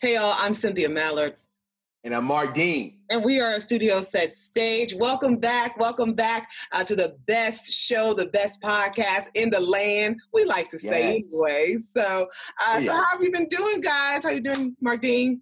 Hey, y'all, I'm Cynthia Mallard. And I'm Mark Dean. And we are a studio set stage. Welcome back. Welcome back uh, to the best show, the best podcast in the land. We like to say yes. anyway. So, uh, so how have you been doing, guys? How you doing, Mark Dean?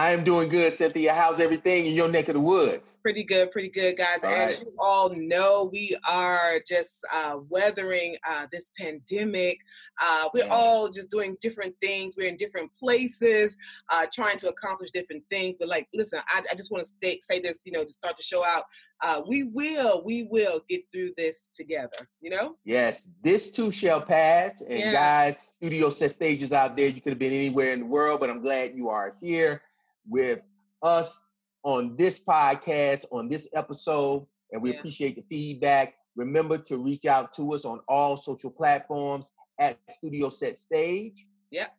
I am doing good, Cynthia. How's everything in your neck of the woods? Pretty good, pretty good, guys. All As right. you all know, we are just uh, weathering uh, this pandemic. Uh, we're yeah. all just doing different things. We're in different places, uh, trying to accomplish different things. But like, listen, I, I just want to say this, you know, to start the show out. Uh, we will, we will get through this together. You know? Yes, this too shall pass. And yeah. guys, studio set stages out there. You could have been anywhere in the world, but I'm glad you are here with us on this podcast, on this episode, and we yeah. appreciate the feedback. Remember to reach out to us on all social platforms at Studio Set Stage. Yep.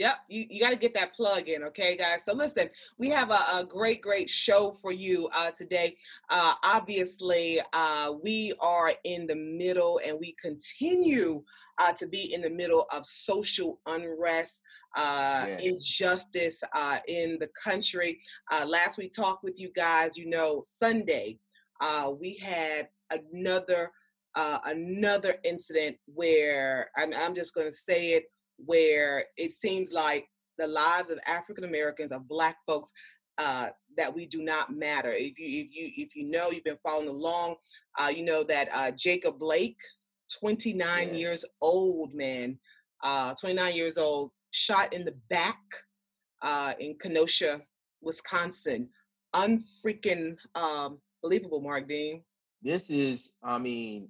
Yep, you, you got to get that plug in, okay, guys? So, listen, we have a, a great, great show for you uh, today. Uh, obviously, uh, we are in the middle and we continue uh, to be in the middle of social unrest, uh, yes. injustice uh, in the country. last we talked with you guys, you know, Sunday, we had another. another incident where I'm, I'm just going to say it where it seems like the lives of African Americans, of Black folks, uh, that we do not matter. If you if you if you know you've been following along, uh, you know that uh, Jacob Blake, 29 yeah. years old man, uh, 29 years old, shot in the back uh, in Kenosha, Wisconsin. Unfreaking um, believable, Mark Dean. This is, I mean,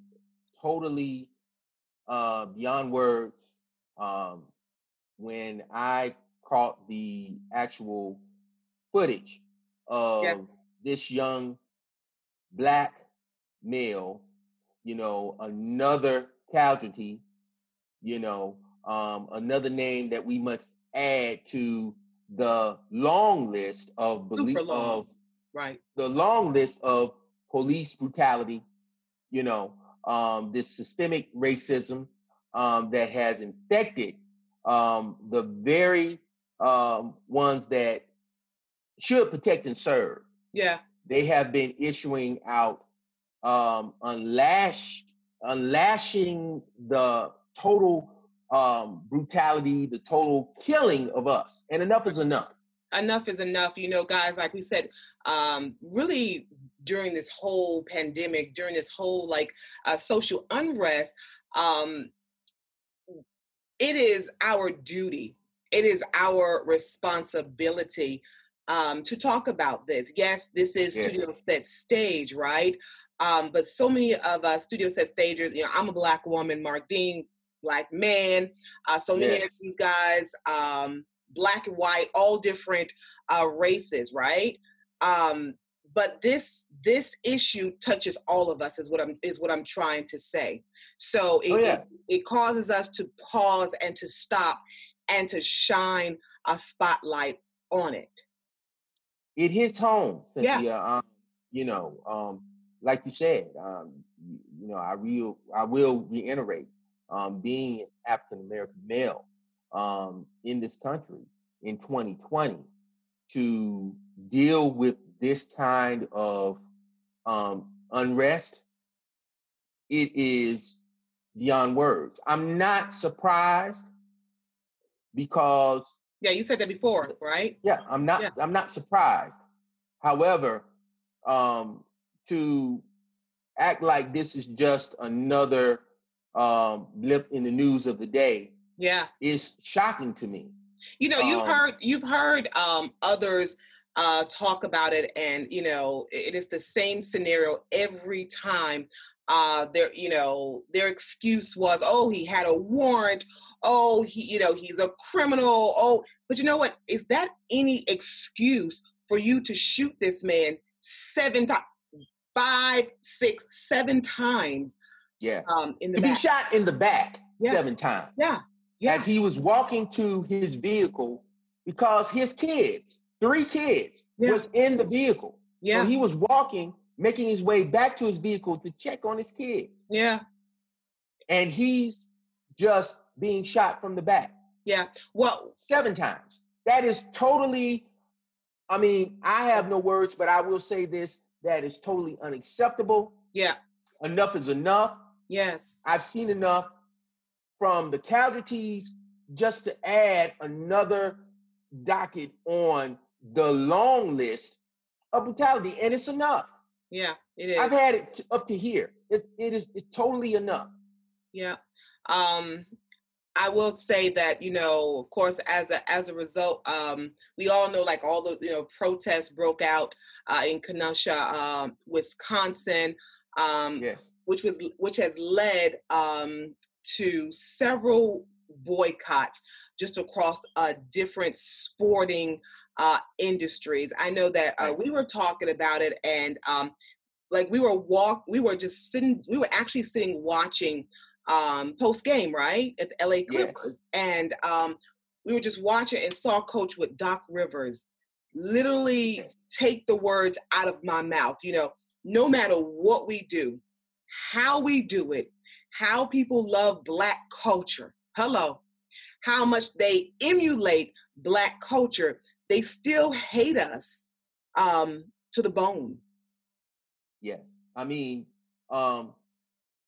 totally uh, beyond words um, when I caught the actual footage of this young black male, you know, another casualty, you know, um, another name that we must add to the long list of belief of right. the long list of police brutality, you know, um, this systemic racism, um, that has infected um, the very um, ones that should protect and serve. Yeah. They have been issuing out um, unlash, unlashing the total um, brutality, the total killing of us. And enough is enough. Enough is enough. You know, guys, like we said, um, really during this whole pandemic, during this whole like uh, social unrest, um, it is our duty, it is our responsibility um, to talk about this. Yes, this is yes. studio set stage, right? Um, but so many of us studio set stagers, you know, I'm a black woman, Mark Dean, black man. Uh, so many yes. of you guys, um, black and white, all different uh, races, right? Um, but this this issue touches all of us is what i'm is what i'm trying to say so it, oh, yeah. it, it, causes us to pause and to stop and to shine a spotlight on it it hits home Cynthia. yeah um, you know um, like you said um, you, you, know i real i will reiterate um, being an african american male um, in this country in 2020 to deal with this kind of um, unrest, it is beyond words. I'm not surprised because yeah, you said that before, right? Yeah, I'm not. Yeah. I'm not surprised. However, um, to act like this is just another um, blip in the news of the day, yeah, is shocking to me. You know, you've um, heard you've heard um, others uh, talk about it, and you know, it is the same scenario every time. Uh, their, you know, their excuse was, oh, he had a warrant. Oh, he, you know, he's a criminal. Oh, but you know what? Is that any excuse for you to shoot this man seven times, five, six, seven times? Yeah. Um, in the to back. be shot in the back yeah. seven times. Yeah. Yeah. As he was walking to his vehicle because his kids three kids yeah. was in the vehicle. Yeah. So he was walking, making his way back to his vehicle to check on his kid. Yeah. And he's just being shot from the back. Yeah. Well, seven times. that is totally. I mean, I have no words, but I will say this: that is totally unacceptable. Yeah. Enough is enough. Yes. I've seen enough from the casualties just to add another docket on the long list of brutality, and it's enough. Yeah, it is. I've had it up to here. It, it is it's totally enough. Yeah. Um, I will say that you know, of course, as a as a result, um, we all know like all the you know protests broke out uh, in Kenosha, uh, Wisconsin, um, yes. which was which has led um, to several boycotts just across uh, different sporting uh, industries. I know that uh, we were talking about it, and um, like we were walk, we were just sitting, we were actually sitting watching um, post game, right, at the LA Clippers, yeah. and um, we were just watching and saw Coach with Doc Rivers literally take the words out of my mouth. You know, no matter what we do, how we do it, how people love Black culture. Hello, how much they emulate Black culture they still hate us um, to the bone. Yes, I mean um,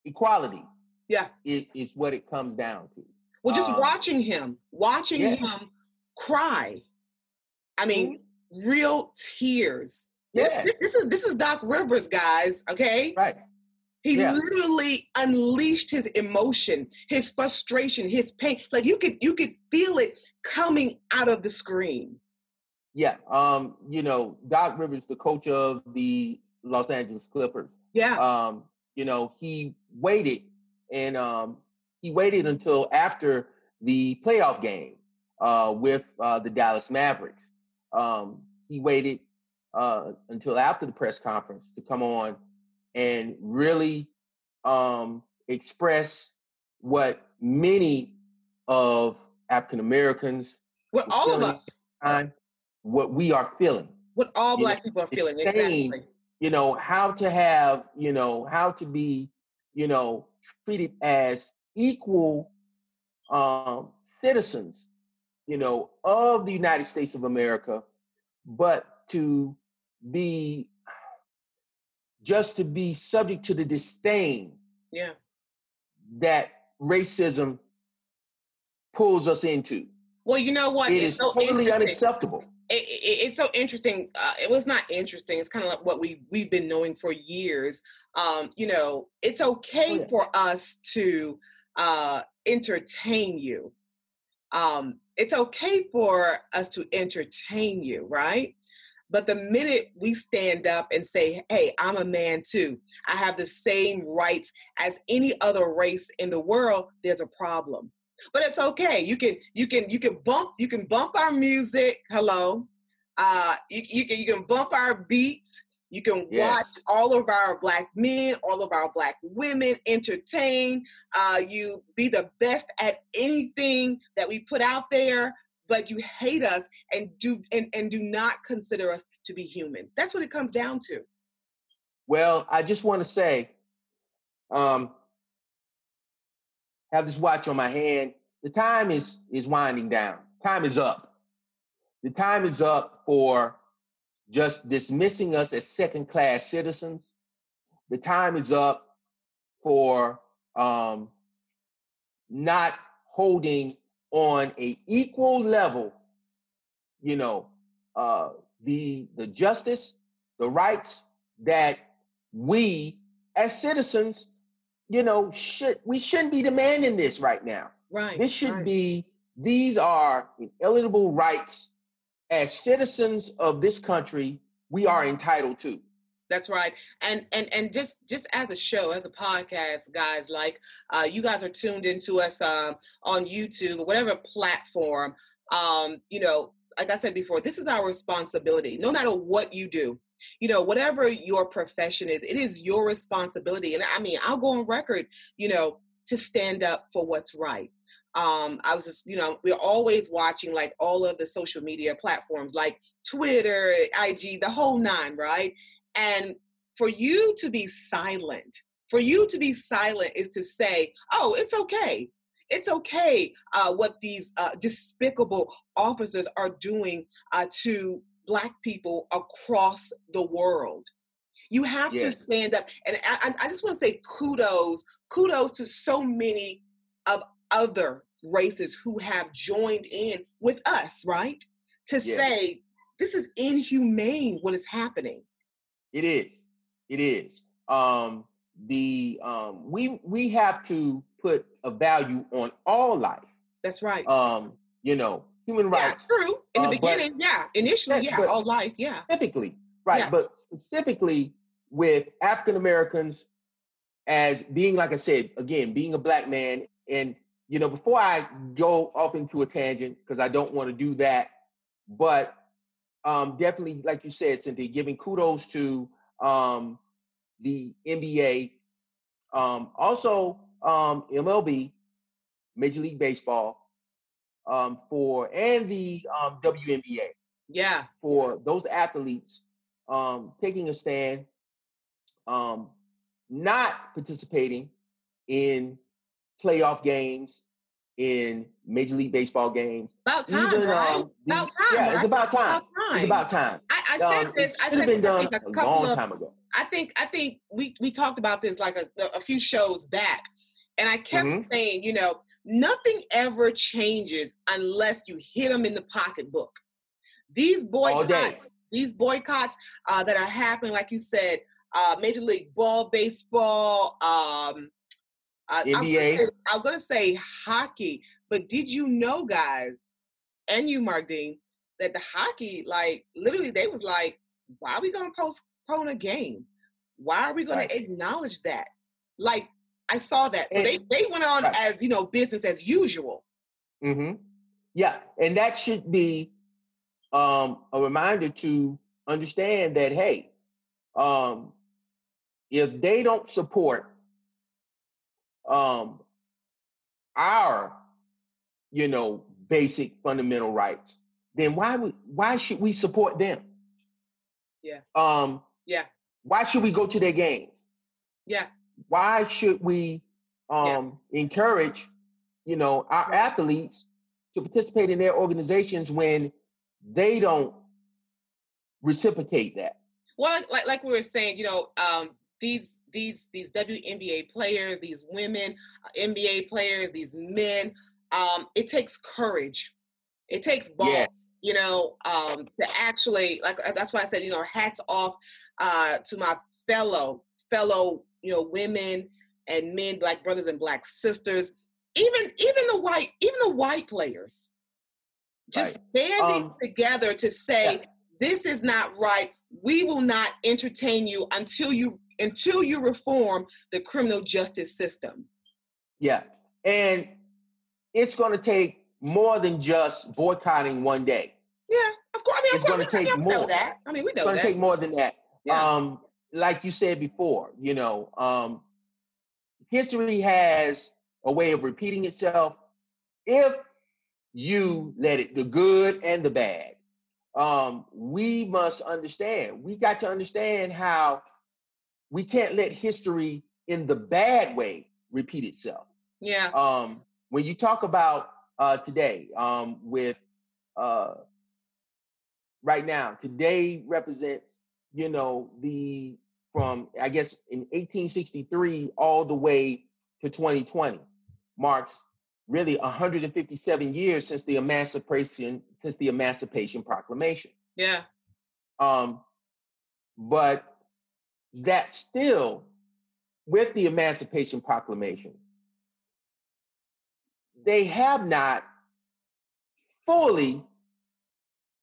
equality. Yeah, is, is what it comes down to. Well, just um, watching him, watching yeah. him cry. I mean, mm-hmm. real tears. Yeah. This, this, is this is Doc Rivers, guys. Okay. Right. He yeah. literally unleashed his emotion, his frustration, his pain. Like you could you could feel it coming out of the screen. Yeah, um, you know, Doc Rivers, the coach of the Los Angeles Clippers. Yeah. Um, you know, he waited and um he waited until after the playoff game uh with uh the Dallas Mavericks. Um he waited uh until after the press conference to come on and really um express what many of African Americans well all of us time, what we are feeling. What all black know, people are feeling, saying, exactly. You know, how to have, you know, how to be, you know, treated as equal um, citizens, you know, of the United States of America, but to be just to be subject to the disdain yeah. that racism pulls us into. Well you know what? It it's is so totally unacceptable it, it, it's so interesting. Uh, it was not interesting. It's kind of like what we we've been knowing for years. Um, you know, it's okay oh, yeah. for us to uh, entertain you. Um, it's okay for us to entertain you, right? But the minute we stand up and say, "Hey, I'm a man too. I have the same rights as any other race in the world," there's a problem but it's okay. You can you can you can bump you can bump our music. Hello, uh, you, you can you can bump our beats. You can yes. watch all of our black men, all of our black women entertain. Uh, you be the best at anything that we put out there, but you hate us and do and, and do not consider us to be human. That's what it comes down to. Well, I just want to say, um, have this watch on my hand. The time is is winding down. Time is up. The time is up for just dismissing us as second class citizens. The time is up for um, not holding on a equal level, you know, uh, the the justice, the rights that we as citizens you know, should we shouldn't be demanding this right now. Right. This should right. be these are inalienable rights as citizens of this country we are entitled to. That's right. And and and just just as a show, as a podcast, guys, like uh, you guys are tuned into us uh, on YouTube or whatever platform. Um, you know, like I said before, this is our responsibility. No matter what you do, you know, whatever your profession is, it is your responsibility. And I mean, I'll go on record, you know, to stand up for what's right. Um, I was just, you know, we're always watching like all of the social media platforms like Twitter, IG, the whole nine, right? And for you to be silent, for you to be silent is to say, oh, it's okay. it's okay uh, what these uh, despicable officers are doing uh, to black people across the world. You have yes. to stand up. And I, I just want to say kudos, kudos to so many of other races who have joined in with us, right? To yes. say this is inhumane what is happening. It is. It is. Um, the um, we we have to put a value on all life. That's right. Um, you know, human rights. Yeah, true. In the uh, beginning, yeah. Initially, yeah, all life, yeah. Specifically, right. Yeah. But specifically with African Americans as being, like I said, again, being a black man. And, you know, before I go off into a tangent, because I don't want to do that, but um, definitely, like you said, Cynthia, giving kudos to um, the NBA, um, also um, MLB, Major League Baseball, um, for and the um, WNBA. Yeah. For those athletes um, taking a stand, um, not participating in playoff games, in Major League Baseball games. About time, Even, right? Um, the, about time. Yeah, it's about time. about time. It's about time. I, I said um, this. I said been this, done a, a long of, time ago. I think I think we we talked about this like a, a few shows back, and I kept mm-hmm. saying, you know, nothing ever changes unless you hit them in the pocketbook. These boycotts, these boycotts uh, that are happening, like you said, uh, Major League Ball, baseball, um, uh, NBA. I was going to say hockey, but did you know, guys, and you, Mark Dean, that the hockey, like literally, they was like, "Why are we going to postpone a game? Why are we going right. to acknowledge that?" Like I saw that, so and, they they went on right. as you know business as usual. Mm-hmm. Yeah, and that should be um, a reminder to understand that hey, um, if they don't support um, our, you know, basic fundamental rights, then why would why should we support them? Yeah. Um. Yeah. Why should we go to their game? Yeah. Why should we um yeah. encourage, you know, our athletes to participate in their organizations when they don't reciprocate that? Well, like like we were saying, you know, um, these these these WNBA players, these women uh, NBA players, these men, um, it takes courage. It takes balls, yeah. you know, um, to actually like uh, that's why I said, you know, hats off uh, to my fellow fellow you know women and men, black brothers and black sisters, even even the white even the white players, just right. standing um, together to say yes. this is not right. We will not entertain you until you until you reform the criminal justice system. Yeah. And it's going to take more than just boycotting one day. Yeah, of course. I mean, it's going to take more. Than that. I mean, we know it's going to take more than that. Yeah. Um, like you said before, you know, um, history has a way of repeating itself if you let it, the good and the bad. Um, we must understand. We got to understand how we can't let history in the bad way repeat itself. Yeah. Um, when you talk about uh, today, um, with uh, right now, today represents, you know, the from I guess in 1863 all the way to 2020 marks really 157 years since the emancipation since the Emancipation Proclamation. Yeah. Um, but that still, with the Emancipation Proclamation, they have not fully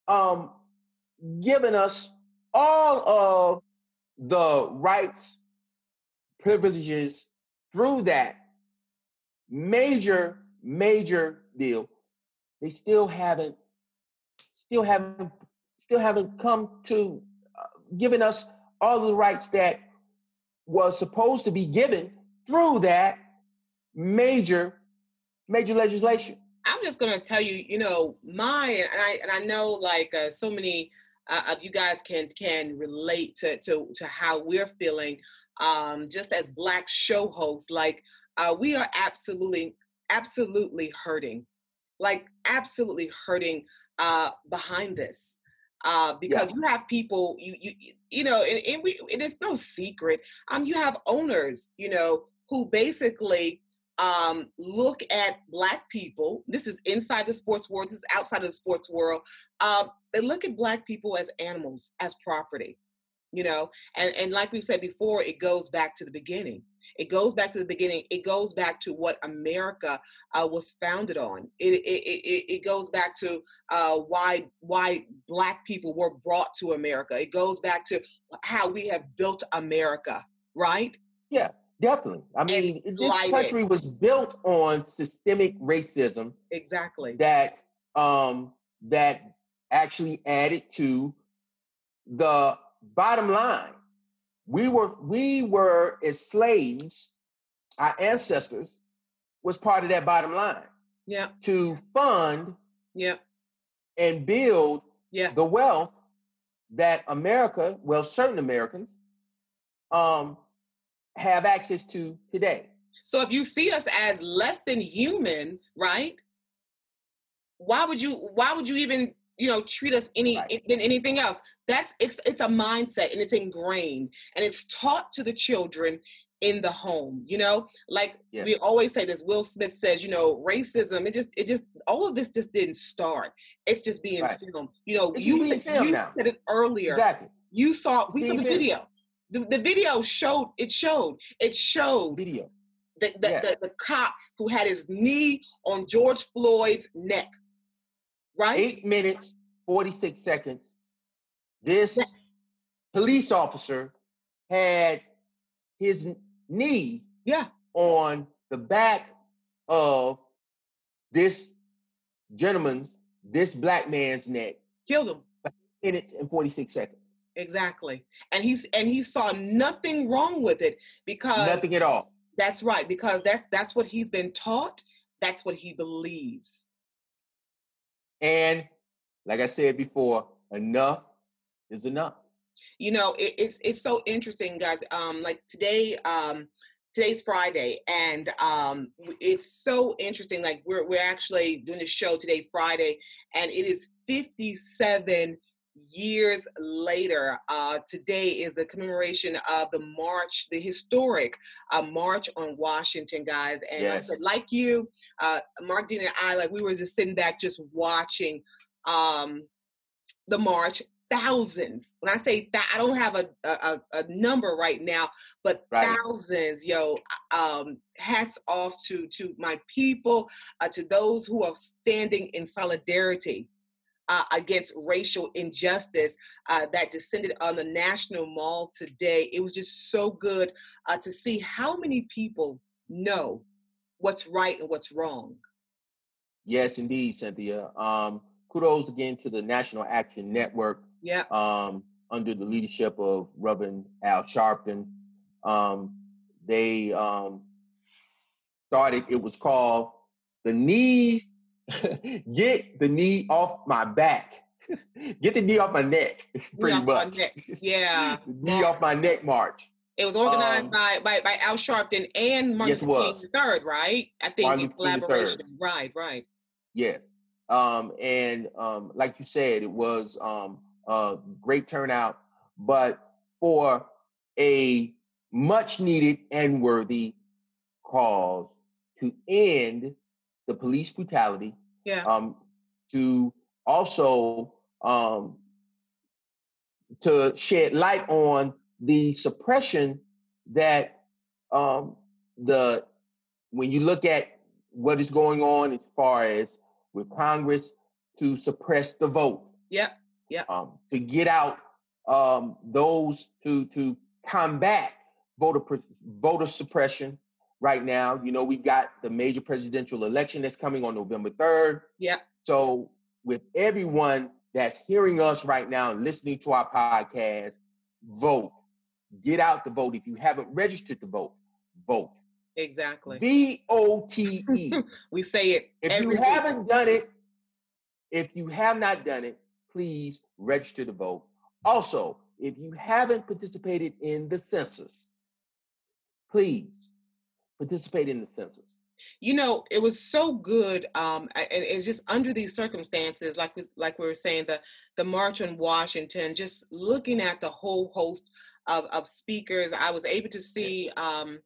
um, given us all of the rights, privileges through that major, major deal. They still haven't, still haven't, still haven't come to uh, giving us all the rights that was supposed to be given through that major major legislation i'm just to tell you you know my and i and i know like uh, so many uh, you guys can can relate to to to how we're feeling um just as black show hosts like uh, we are absolutely absolutely hurting, like absolutely hurting uh, behind this. Uh, because yeah. you have people, you you you know, and, and we it is no secret. Um, you have owners, you know, who basically um, look at black people. This is inside the sports world. This is outside of the sports world. Um, they look at black people as animals, as property. You know, and and like we said before, it goes back to the beginning. It goes back to the beginning. It goes back to what America uh, was founded on. It, it, it, it goes back to uh, why why Black people were brought to America. It goes back to how we have built America, right? Yeah, definitely. I mean, this country was built on systemic racism. Exactly. That um that actually added to the bottom line we were we were as slaves, our ancestors was part of that bottom line. Yeah. To fund yeah. and build yeah. the wealth that America, well, certain Americans, um, have access to today. So if you see us as less than human, right? Why would you why would you even you know treat us any right. than anything else. That's it's it's a mindset and it's ingrained and it's taught to the children in the home you know? Like yeah. we always say this will smith says you know racism it just it just all of this just didn't start. It's just being right. filmed. You know it's you, you said it earlier. Exactly. You saw we saw the video. The, the video showed it showed it showed video. the, the, yeah. the, the cop who had his knee on george floyd's neck right? Eight minutes, 46 seconds. This police officer had his knee yeah. on the back of this gentleman's, this black man's neck. Killed him. Minutes and 46 seconds. Exactly. And he's and he saw nothing wrong with it because nothing at all. That's right, because that's that's what he's been taught, that's what he believes. And like I said before, enough is enough. You know, it, it's it's so interesting, guys. Um, like today, um, today's Friday, and um, it's so interesting. Like we're we're actually doing the show today, Friday, and it is 57 years later. Uh, today is the commemoration of the march, the historic uh, March on Washington, guys. And yes. like you, uh, Mark Dean and I, like we were just sitting back, just watching um, the march. Thousands. When I say that, I don't have a, a, a number right now, but right. thousands. Yo, um, hats off to to my people, uh, to those who are standing in solidarity uh, against racial injustice uh, that descended on the National Mall today. It was just so good uh, to see how many people know what's right and what's wrong. Yes, indeed, Cynthia. Um, kudos again to the National Action Network. Yeah. Um, under the leadership of Reverend Al Sharpton. Um, they um, started, it was called The Knees get the knee off my back. get the knee off my neck, pretty much. Yeah. knee off my neck march. It was organized um, by, by by Al Sharpton and Martin yes, Luther King III, right? I think Martin in collaboration. Right, right. Yes. Um, and um, like you said, it was um, a great turnout, but for a much needed and worthy cause to end the police brutality. Yeah. Um, to also um, to shed light on the suppression that um, the when you look at what is going on as far as with Congress to suppress the vote. Yeah. Yeah. Um, to get out um, those to to combat voter voter suppression right now. You know, we've got the major presidential election that's coming on November 3rd. Yeah. So, with everyone that's hearing us right now and listening to our podcast, vote. Get out to vote. If you haven't registered to vote, vote. Exactly. V O T E. We say it. If you haven't done it, if you have not done it, please register to vote. Also, if you haven't participated in the census, please participate in the census. You know, it was so good, um, and it's just under these circumstances, like we, like we were saying, the the March on Washington, just looking at the whole host of, of speakers, I was able to see um,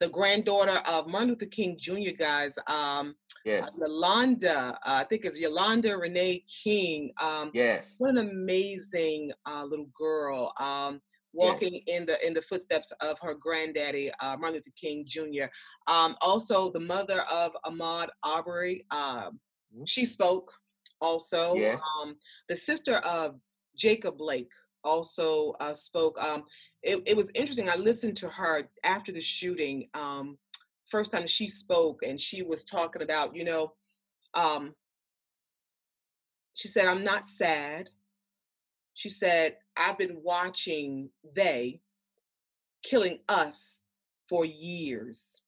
the granddaughter of Martin Luther King Jr. guys, um, yes. Yolanda, uh, I think it's Yolanda Renee King. Um, yes. What an amazing uh, little girl. Um, walking yes. in the in the footsteps of her granddaddy, uh, Martin Luther King Jr. Um, also, the mother of Ahmaud Arbery, um, mm-hmm. she spoke. Also, yes. um, the sister of Jacob Blake also uh, spoke. Um, it, it, was interesting. I listened to her after the shooting. Um, first time she spoke, and she was talking about, you know, um, she said, "I'm not sad." She said, I've been watching they killing us for years.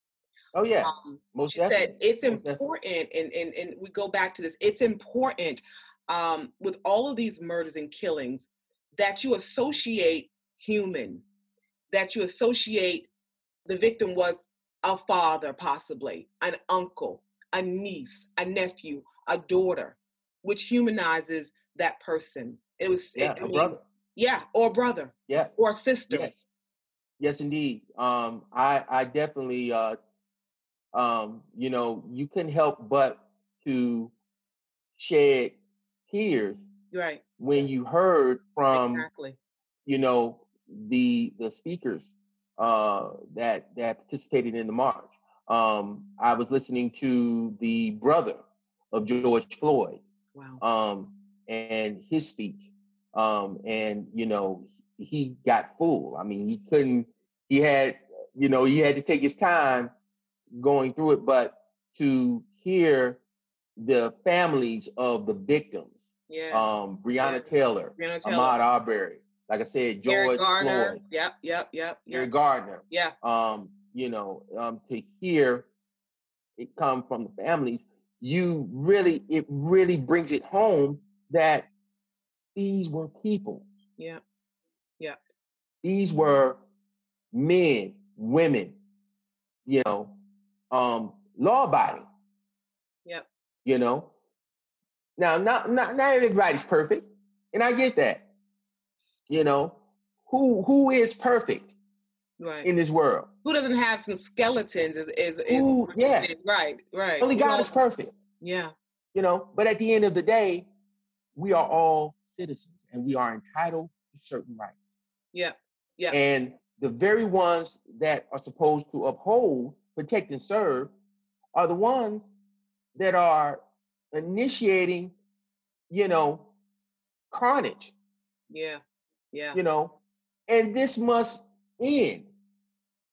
Oh yeah. Um, Most she definitely. said it's Most important and, and and we go back to this, it's important um, with all of these murders and killings that you associate human, that you associate the victim was a father, possibly, an uncle, a niece, a nephew, a daughter, which humanizes that person. It was yeah, it, a brother. Yeah, or brother. Yeah. Or sister. Yes. Yes, indeed. Um, I I definitely uh um, you know, you couldn't help but to shed tears right when you heard from exactly you know the the speakers uh that that participated in the march um i was listening to the brother of george floyd wow um and his speech. Um, and you know, he got full. I mean, he couldn't. He had, you know, he had to take his time going through it. But to hear the families of the victims, yeah, um, Breonna yes. Taylor, Breonna Taylor, Ahmaud Arbery, like I said, George Garner, Floyd, yep, yep, yep, yep. Gardner, yeah. Um, you know, um, to hear it come from the families, you really, it really brings it home that these were people. Yeah. Yeah. These were men, women, you know, um, law abiding. Yep. You know. Now, not not not everybody's perfect, and I get that. You know, who who is perfect right. in this world? Who doesn't have some skeletons? Is is, is Ooh, yeah. right, right. Only God know? is perfect. Yeah. You know, but at the end of the day, we are all citizens and we are entitled to certain rights. Yeah. Yeah. And the very ones that are supposed to uphold, protect, and serve are the ones that are initiating, you know, carnage. Yeah. Yeah. You know, and this must end.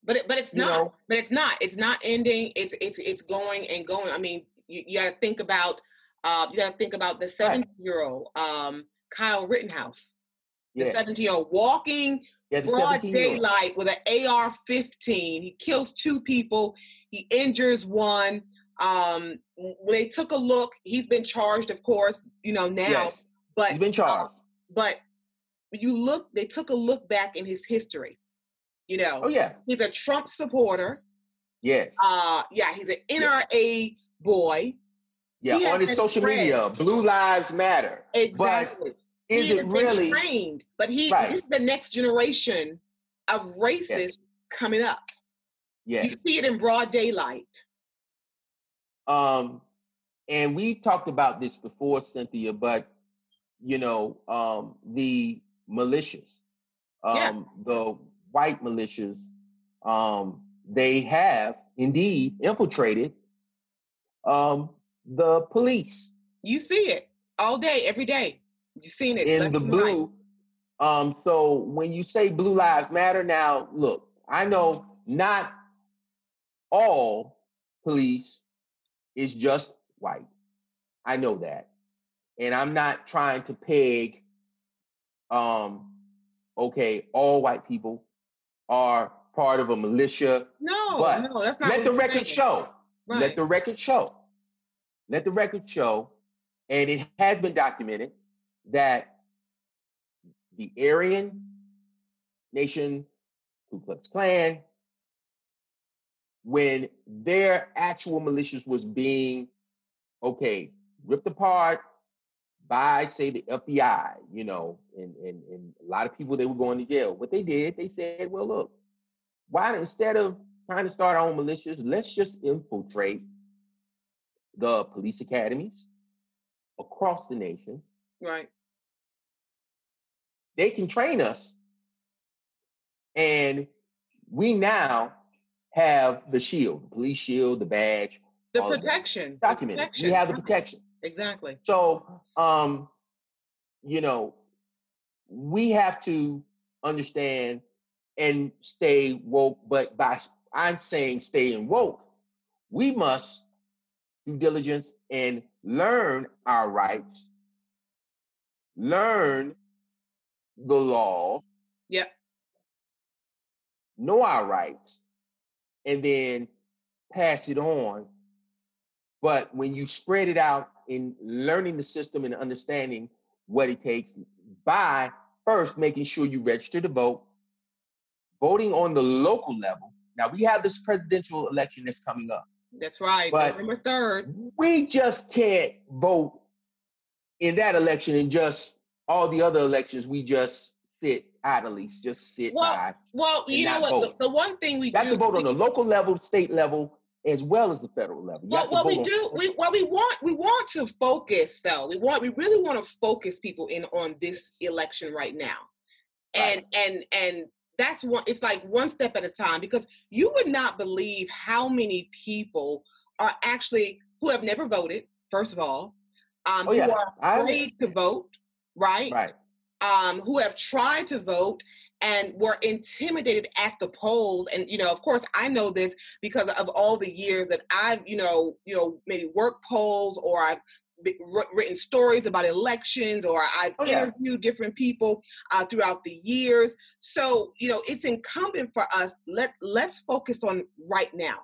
But it, but it's not. Know? But it's not. It's not ending. It's it's it's going and going. I mean, you, you got to think about uh, you got to think about the 70 year old um, Kyle Rittenhouse, the 17 year old walking yeah, broad daylight with an AR 15. He kills two people, he injures one. Um, when they took a look, he's been charged, of course, you know, now. Yes. But he's been charged. Uh, but you look, they took a look back in his history. You know, oh yeah, he's a Trump supporter. Yes. Uh, yeah, he's an NRA yes. boy. Yeah, on his social trained. media, Blue Lives Matter. Exactly. But is he it really trained? But he right. this is the next generation of racists yes. coming up. Yeah. You see it in broad daylight. Um, and we talked about this before, Cynthia, but you know, um, the militias, um, yeah. the white militias, um, they have indeed infiltrated um, the police. You see it all day, every day. You've seen it in the blue. Um, so when you say Blue Lives Matter, now look, I know not all police is just white. I know that. And I'm not trying to peg um okay, all white people are part of a militia. No, but no, that's not let the record show. Right. Let the record show let the record show, and it has been documented, that the Aryan, Nation, Ku Klux Klan, when their actual militias was being okay ripped apart by say the FBI, you know, and, and and a lot of people they were going to jail. What they did, they said, well, look, why instead of trying to start our own militias, let's just infiltrate the police academies across the nation. Right. They can train us. And we now have the shield, the police shield, the badge, the protection. Documented. Protection. We have the protection. Exactly. So um, you know, we have to understand and stay woke, but by I'm saying staying woke, we must do diligence and learn our rights, learn the law. Yep. Know our rights, and then pass it on. But when you spread it out in learning the system and understanding what it takes by first making sure you register to vote, voting on the local level. Now we have this presidential election that's coming up. That's right, but November 3rd. We just can't vote in that election and just all the other elections, we just sit idly, just sit well, by. Well, you know what? The, the, one thing we That's do. to vote on the local level, state level, as well as the federal level. Well, what we do, we well, we want we want to focus though. We want we really want to focus people in on this election right now, and and and that's one. It's like one step at a time because you would not believe how many people are actually who have never voted. First of all, um, oh, yeah. who are afraid I, to vote, right? Right. Um, who have tried to vote and were intimidated at the polls and you know of course i know this because of all the years that i've you know you know maybe work polls or i've written stories about elections or I've oh, yeah. interviewed different people uh, throughout the years. So, you know, it's incumbent for us, let, let's focus on right now,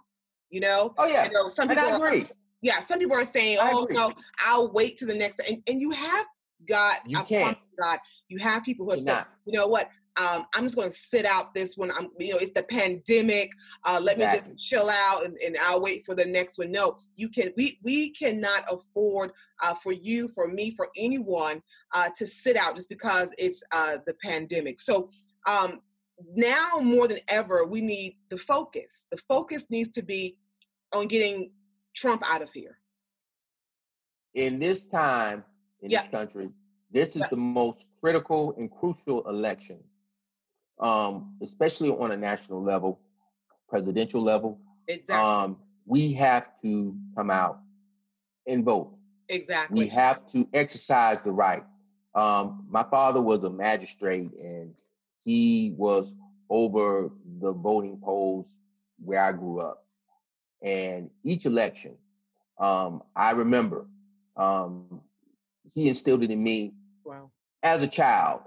you know? Oh, yeah. You know, some people and I agree. Are, yeah, some people are saying, oh, no, I'll wait to the next. And, and you have got, you can't. God, you have people who have said, you know what, um, I'm just going to sit out this one. I'm, you know, it's the pandemic. Uh, let exactly. me just chill out and, and I'll wait for the next one. No, you can. We we cannot afford uh, for you, for me, for anyone uh, to sit out just because it's uh, the pandemic. So um, now more than ever, we need the focus. The focus needs to be on getting Trump out of here. In this time in this country, this is the most critical and crucial election um, especially on a national level, presidential level. Exactly. Um, we have to come out and vote. Exactly. We have to exercise the right. Um, my father was a magistrate and he was over the voting polls where I grew up. And each election, um, I remember um, he instilled it in me wow. as a child.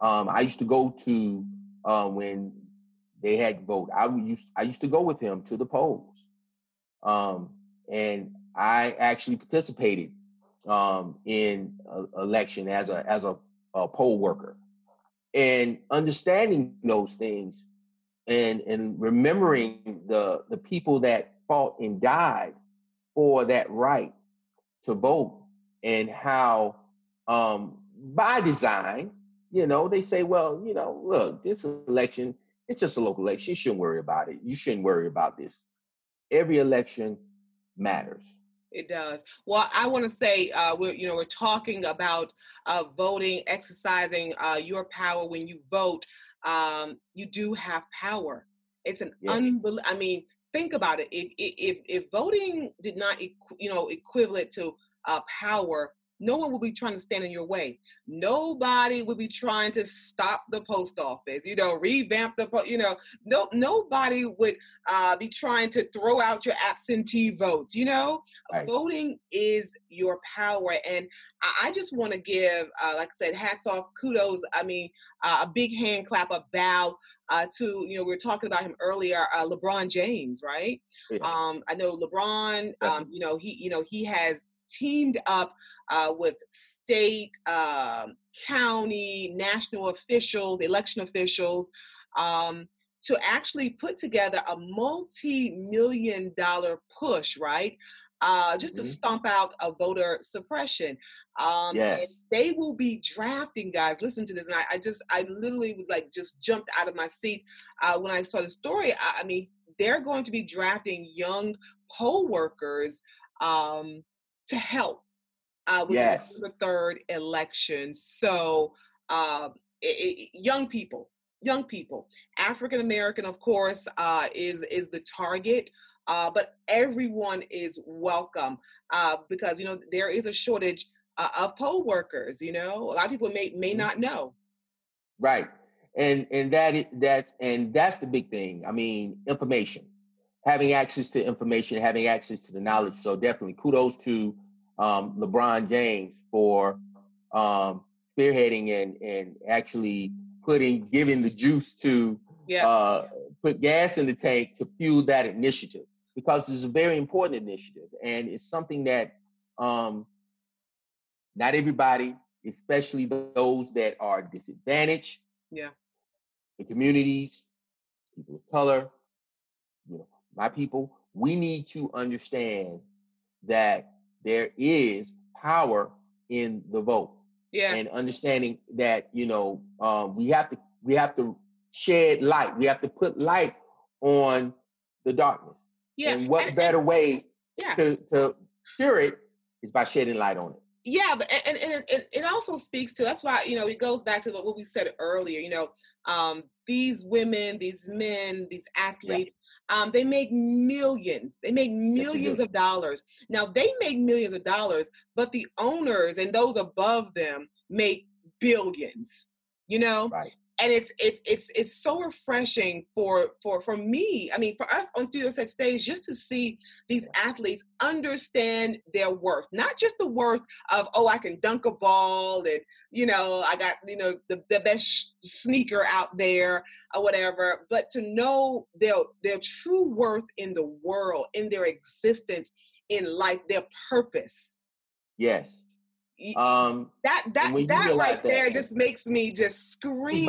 Um, I used to go to uh, when they had to vote. I used I used to go with him to the polls, um, and I actually participated um, in a, election as a as a, a poll worker, and understanding those things, and and remembering the the people that fought and died for that right to vote, and how um, by design you know, they say, well, you know, look, this election, it's just a local election. You shouldn't worry about it. You shouldn't worry about this. Every election matters. It does. Well, I want to say, uh, we're you know we're talking about uh, voting, exercising uh, your power when you vote. Um, you do have power. It's an yes. unbelievable. I mean, think about it. If, if if voting did not, you know, equivalent to uh, power, no one will be trying to stand in your way. Nobody will be trying to stop the post office, you know, revamp the, po- you know, no, nobody would uh, be trying to throw out your absentee votes. You know, right. voting is your power, and I, I just want to give, uh, like I said, hats off, kudos. I mean, uh, a big hand clap, a bow uh, to, you know, we were talking about him earlier, uh, LeBron James, right? Yeah. Um, I know LeBron, um, you know, he, you know, he has teamed up uh, with state, uh, county, national officials, election officials. Um, to actually put together a multi-million dollar push, right? Uh, just mm-hmm. to stomp out a voter suppression. Um, yes. they will be drafting guys. Listen to this, and I, I, just, I literally was like, just jumped out of my seat uh, when I saw the story. I, I, mean, they're going to be drafting young poll workers um, to help uh, with yes. the third election. So, uh, it, it, young people, young people. African American, of course, uh, is is the target, uh, but everyone is welcome uh, because you know there is a shortage uh, of poll workers. You know, a lot of people may may mm-hmm. not know. Right, and and that that's and that's the big thing. I mean, information, having access to information, having access to the knowledge. So definitely, kudos to um, LeBron James for um, spearheading and and actually putting giving the juice to yeah. uh, put gas in the tank to fuel that initiative because it's a very important initiative and it's something that um, not everybody, especially those that are disadvantaged, yeah, the communities, people of color, you know, my people, we need to understand that there is power in the vote yeah. and understanding that you know um, we have to we have to shed light. We have to put light on the darkness. Yeah. And what and, better and, way yeah. to to cure it is by shedding light on it. Yeah, but and, and it, it also speaks to that's why you know it goes back to what we said earlier. You know, um, these women, these men, these athletes, um, they make millions. They make millions of dollars. Now they make millions of dollars, but the owners and those above them make billions. You know, right. And it's it's it's it's so refreshing for for for me. I mean, for us on Studio Set Stage, just to see these athletes understand their worth, not just the worth of oh, I can dunk a ball and you know, I got, you know, the, the best sneaker out there or whatever, but to know their their true worth in the world, in their existence, in life, their purpose. Yes. Um that that that right there that, just makes me just scream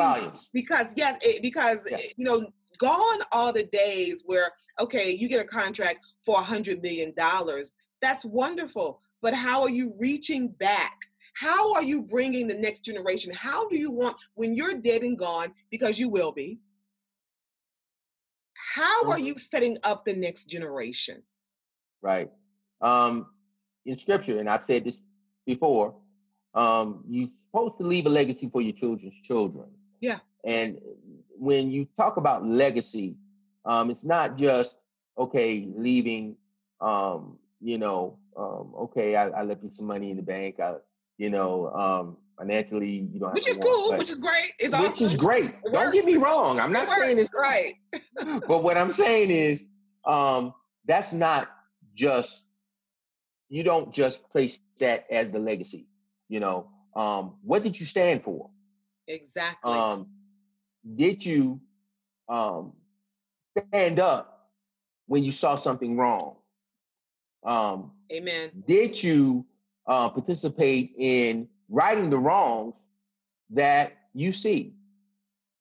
because yes, it, because yes. you know, gone are the days where okay, you get a contract for a hundred million dollars. That's wonderful, but how are you reaching back? How are you bringing the next generation? How do you want, when you're dead and gone, because you will be, how are mm-hmm. you setting up the next generation? Right. Um, in scripture, and I've said this before, um, you're supposed to leave a legacy for your children's children. Yeah. And when you talk about legacy, um, it's not just okay leaving. Um, you know, um, okay, I, I left you some money in the bank. I, you know, um, financially you don't which is cool which is great it's which awesome. is great don't get me wrong i'm not it saying it's right. but what i'm saying is um that's not just you don't just place that as the legacy you know um what did you stand for? Exactly. Um did you um stand up when you saw something wrong? Um amen. did you uh, participate in righting the wrongs that you see.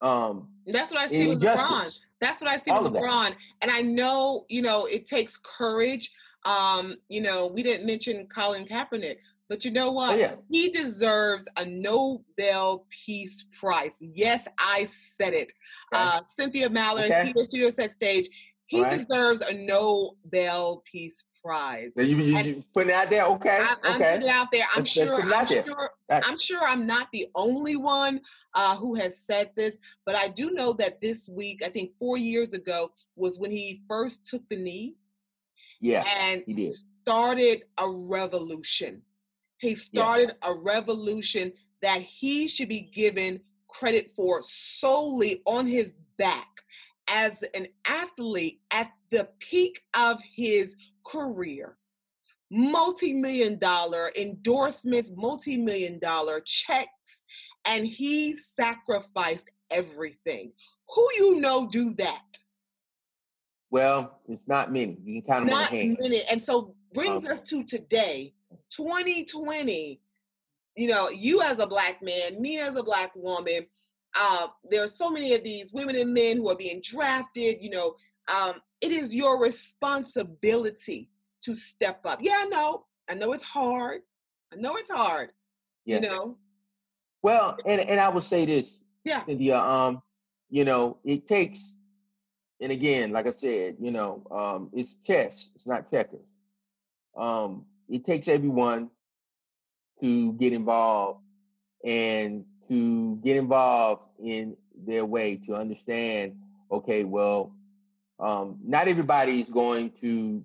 Um, That's what I see with LeBron. That's what I see with LeBron. And I know, you know, it takes courage. Um, you know, we didn't mention Colin Kaepernick, but you know what? Oh, yeah. He deserves a Nobel Peace Prize. Yes, I said it. Okay. Uh, Cynthia Mallard, okay. Studio Set Stage. He right. deserves a Nobel Peace prize. you, you, you putting it out there, okay? I'm, I'm okay. putting it out there. I'm let's, sure. Let's I'm sure. I'm sure I'm not the only one uh, who has said this, but I do know that this week, I think four years ago, was when he first took the knee. Yeah, and he did. started a revolution. He started yeah. a revolution that he should be given credit for solely on his back as an athlete at the peak of his career, multi million dollar endorsements, multi million dollar checks, and he sacrificed everything. Who you know do that? Well, it's not many. You can count them not on hand. many. And so brings um, us to today, 2020. You know, you as a black man, me as a black woman, uh, there are so many of these women and men who are being drafted. You know, um, it is your responsibility to step up. Yeah, I know. I know it's hard. I know it's hard. Yes. You know. Well, and and I will say this, yeah, Cynthia. Um, you know, it takes, and again, like I said, you know, um, it's chess. It's not checkers. Um, it takes everyone to get involved and to get involved in their way to understand. Okay, well, um, not everybody is going to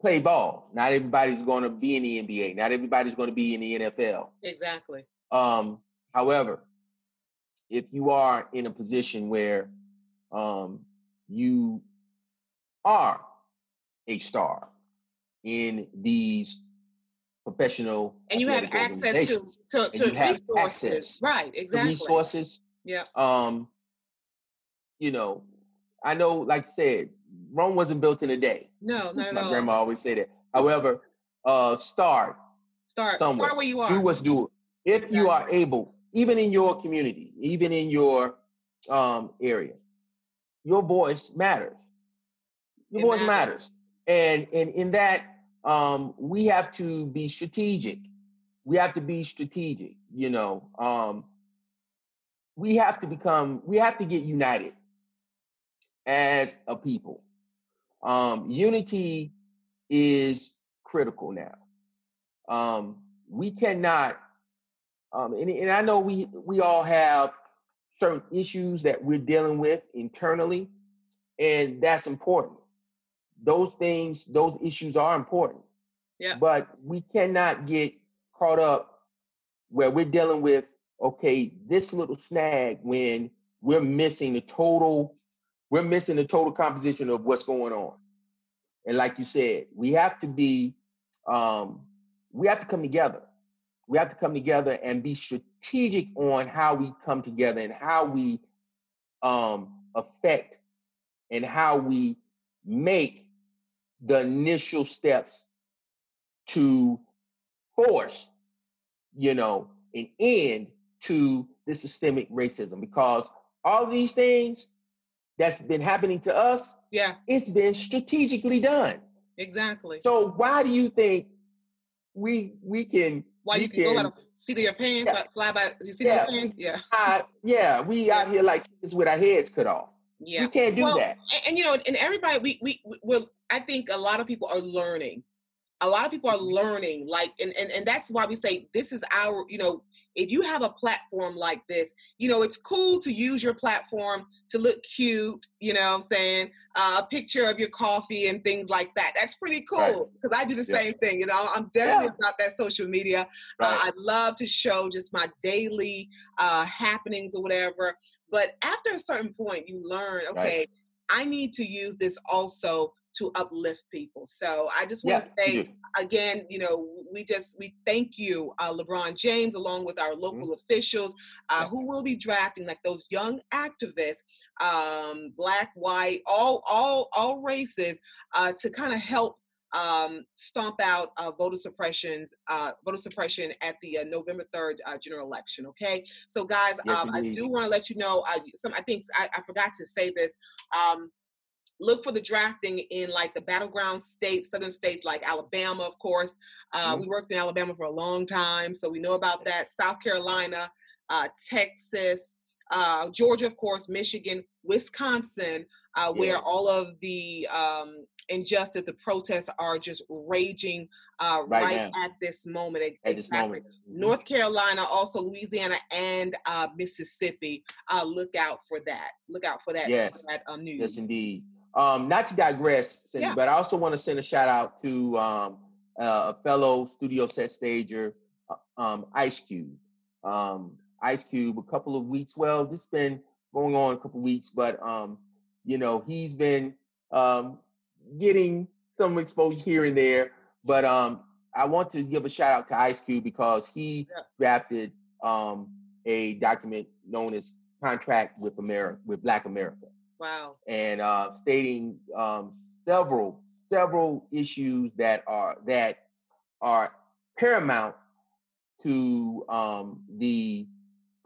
play ball. Not everybody's going to be in the NBA. Not everybody's going to be in the NFL. Exactly. Um, however, if you are in a position where um, you are a star in these professional and you have access to to, to resources right exactly resources yeah um you know i know like i said rome wasn't built in a day no not at my all. grandma always said it however uh start start somewhere start where you are do what's do if exactly. you are able even in your community even in your um area your voice matters your it voice matters. matters and and in that um, we have to be strategic. We have to be strategic, you know. Um, we have to become, we have to get united as a people. Um, unity is critical now. Um, we cannot, um, and, and I know we we all have certain issues that we're dealing with internally, and that's important those things, those issues are important. Yeah. But we cannot get caught up where we're dealing with, okay, this little snag when we're missing the total, we're missing the total composition of what's going on. And like you said, we have to be, um, we have to come together. We have to come together and be strategic on how we come together and how we um, affect and how we make the initial steps to force, you know, an end to the systemic racism because all these things that's been happening to us, yeah, it's been strategically done. Exactly. So why do you think we we can why you can, can, go seat of your pants, yeah, fly by you see yeah, your pants? Yeah. Uh, yeah, we yeah. out here like kids with our heads cut off. Yeah. We can't do well, that. And, and, you know, and everybody we we will I think a lot of people are learning. A lot of people are mm-hmm. learning, like, and, and, and that's why we say this is our, you know, if you have a platform like this, you know, it's cool to use your platform to look cute, you know I'm saying? Uh, a picture of your coffee and things like that. That's pretty cool because right. I do the yeah. same thing, you know, I'm definitely yeah. about that social media. Uh, right. Uh, I love to show just my daily uh, happenings or whatever. But after a certain point, you learn, okay, right. I need to use this also to uplift people. So I just want to say again, you know, we just we thank you, uh, LeBron James, along with our mm-hmm. local mm-hmm. officials uh, who will be drafting like those young activists, um, black, white, all all all races, uh, to kind of help um, stomp out uh, voter suppressions, uh, voter suppression at the uh, November third uh, general election. Okay, so guys, yes, um, I do want to let you know. I, some I think I, I forgot to say this. Um, look for the drafting in like the battleground states, southern states like Alabama, of course. Uh, mm-hmm. We worked in Alabama for a long time, so we know about that. South Carolina, uh, Texas, uh, Georgia, of course, Michigan, Wisconsin, uh, yeah. where all of the um, injustice, the protests are just raging uh, right, right at this moment. At exactly. This moment. Mm-hmm. North Carolina, also Louisiana and uh, Mississippi. Uh, look out for that. Look out for that. Yes, for that um, news. Yes, indeed. Um, not to digress, Cindy, yeah. but I also want to send a shout out to um, uh, a fellow studio set stager, uh, um, Ice Cube. Um, Ice Cube, a couple of weeks. Well, it's been going on a couple of weeks, but um, you know, he's been um, getting some exposure here and there. But um, I want to give a shout out to Ice Cube because he yeah. drafted um, a document known as Contract with America, with Black America. Wow. And uh, stating um, several several issues that are that are paramount to um, the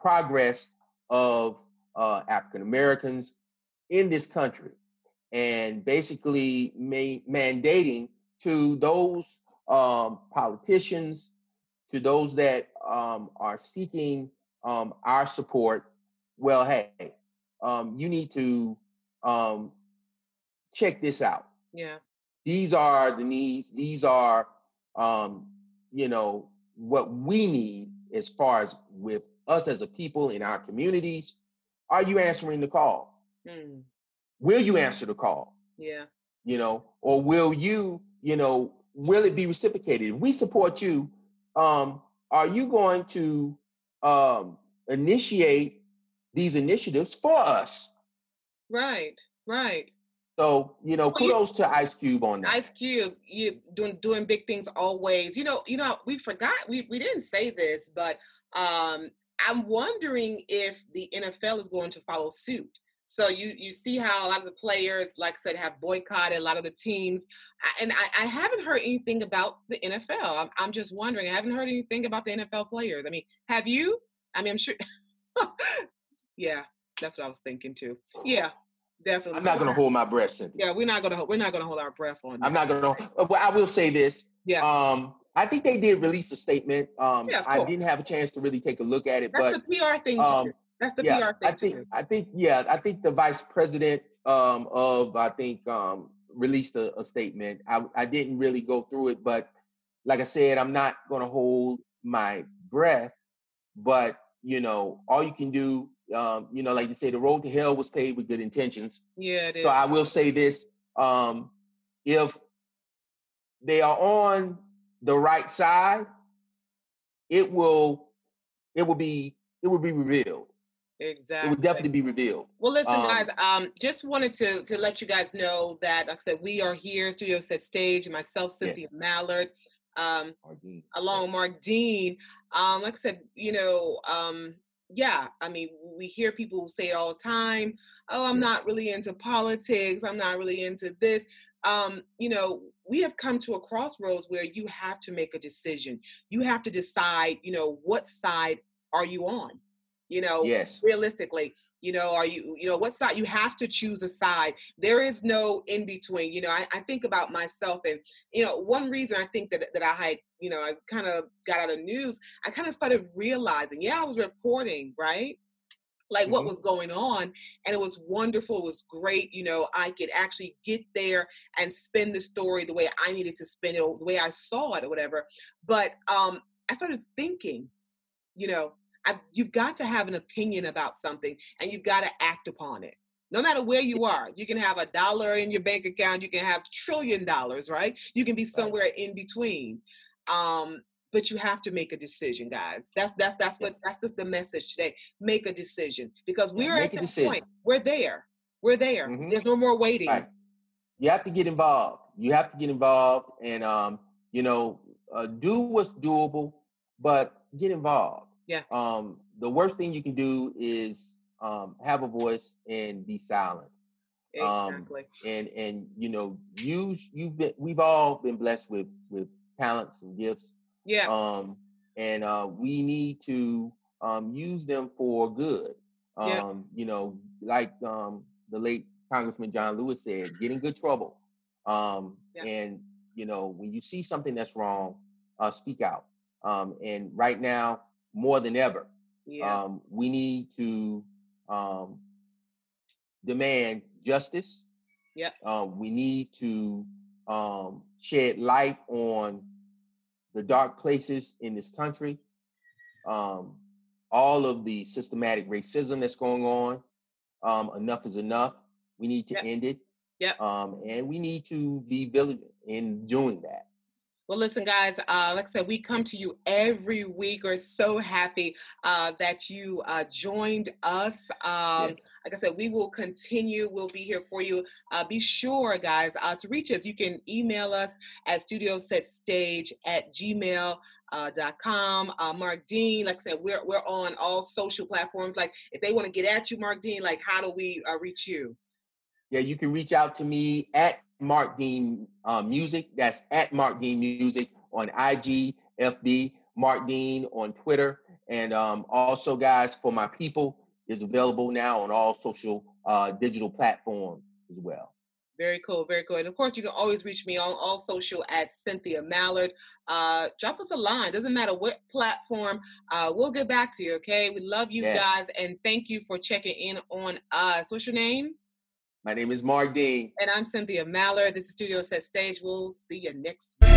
progress of uh, African Americans in this country, and basically ma- mandating to those um, politicians, to those that um, are seeking um, our support. Well, hey, um, you need to um, check this out. Yeah. These are the needs. These are, um, you know, what we need as far as with us as a people in our communities. Are you answering the call? Mm. Will you answer the call? Yeah. You know, or will you, you know, will it be reciprocated? If we support you, um, are you going to um, initiate these initiatives for us? Right. Right. So, you know, Well, you- kudos to Ice Cube on that. Ice Cube, you doing doing big things always. You know, you know, we forgot we we didn't say this, but um I'm wondering if the NFL is going to follow suit. So you you see how a lot of the players, like I said, have boycotted a lot of the teams, and I, I haven't heard anything about the NFL. I'm, I'm just wondering. I haven't heard anything about the NFL players. I mean, have you? I mean, I'm sure. yeah, that's what I was thinking too. Yeah, definitely. I'm not going to hold my breath, Cynthia. Yeah, we're not gonna we're not gonna hold our breath on. I'm not going to. But I will say this. Yeah. Um, I think they did release a statement. Um, Yeah, I didn't have a chance to really take a look at it, That's but the PR thing to um. That's the yeah, PR thing I to think. I think yeah, I think the vice president um, of I think um, released a, a statement. I I didn't really go through it, but like I said, I'm not going to hold my breath. But you know, all you can do, um, you know, like you say, the road to hell was paved with good intentions. Yeah, it is. So I will say this: um, if they are on the right side, it will it will be it will be revealed. Exactly. It will definitely be revealed. Well, listen, um, guys. Um, just wanted to to let you guys know that, like I said, we are here, Studio Set Stage, myself, Yes. Cynthia Mallard, um, along with Mark Dean. Um, like I said, you know, um, yeah. I mean, we hear people say it all the time. Oh, I'm not really into politics. I'm not really into this. Um, you know, we have come to a crossroads where you have to make a decision. You have to decide. You know, what side are you on? You know, Yes. realistically you know are you you know what side you have to choose a side. There is no in between you know I, I think about myself and you know one reason i think that that i had you know i kind of got out of news i kind of started realizing yeah i was reporting right? Like what Mhm. was going on and it was wonderful it was great you know i could actually get there and spin the story the way i needed to spin it or the way i saw it or whatever. But um i started thinking you know I, you've got to have an opinion about something and you've got to act upon it no matter where you are you can have a dollar in your bank account you can have trillion dollars right you can be somewhere in between um but you have to make a decision guys that's that's that's what that's just the message today make a decision because we're at the decision. point we're there we're there Mhm. there's no more waiting Right. You have to get involved. You have to get involved, and um, you know, uh, do what's doable, but get involved. Yeah. Um, the worst thing you can do is um, have a voice and be silent. um, exactly and and you know use you've been we've all been blessed with with talents and gifts yeah um and uh we need to um use them for good um Yeah. you know like um the late congressman john lewis said get in good trouble um Yeah. and you know when you see something that's wrong uh speak out um and right now more than ever yeah um we need to um demand justice Yep. um, we need to um, shed light on the dark places in this country, um, all of the systematic racism that's going on. Um, enough is enough. We need to Yep. end it. Yep. Um, and we need to be vigilant in doing that. Well, listen, guys, uh, like I said, we come to you every week. We're so happy uh, that you uh, joined us. Um, Yes. Like I said, we will continue. We'll be here for you. Uh, be sure, guys, uh, to reach us. You can email us at studiosetstage at gmail. Uh, dot com. Uh, Mark Dean, like I said, we're we're on all social platforms. Like, if they want to get at you, Mark Dean, like, how do we uh, reach you? Yeah, you can reach out to me at Mark Dean uh, Music. That's at Mark Dean Music on IG, FB, Mark Dean on Twitter. And um, also, guys, for my people is available now on all social uh, digital platforms as well. Very cool, very cool. And of course, you can always reach me on all social at Cynthia Mallard. Uh, drop us a line. Doesn't matter what platform. Uh, we'll get back to you. Okay. We love you yes. guys, and thank you for checking in on us. What's your name? My name is Mark Dean. And I'm Cynthia Mallard. This is Studio Set Stage. We'll see you next week.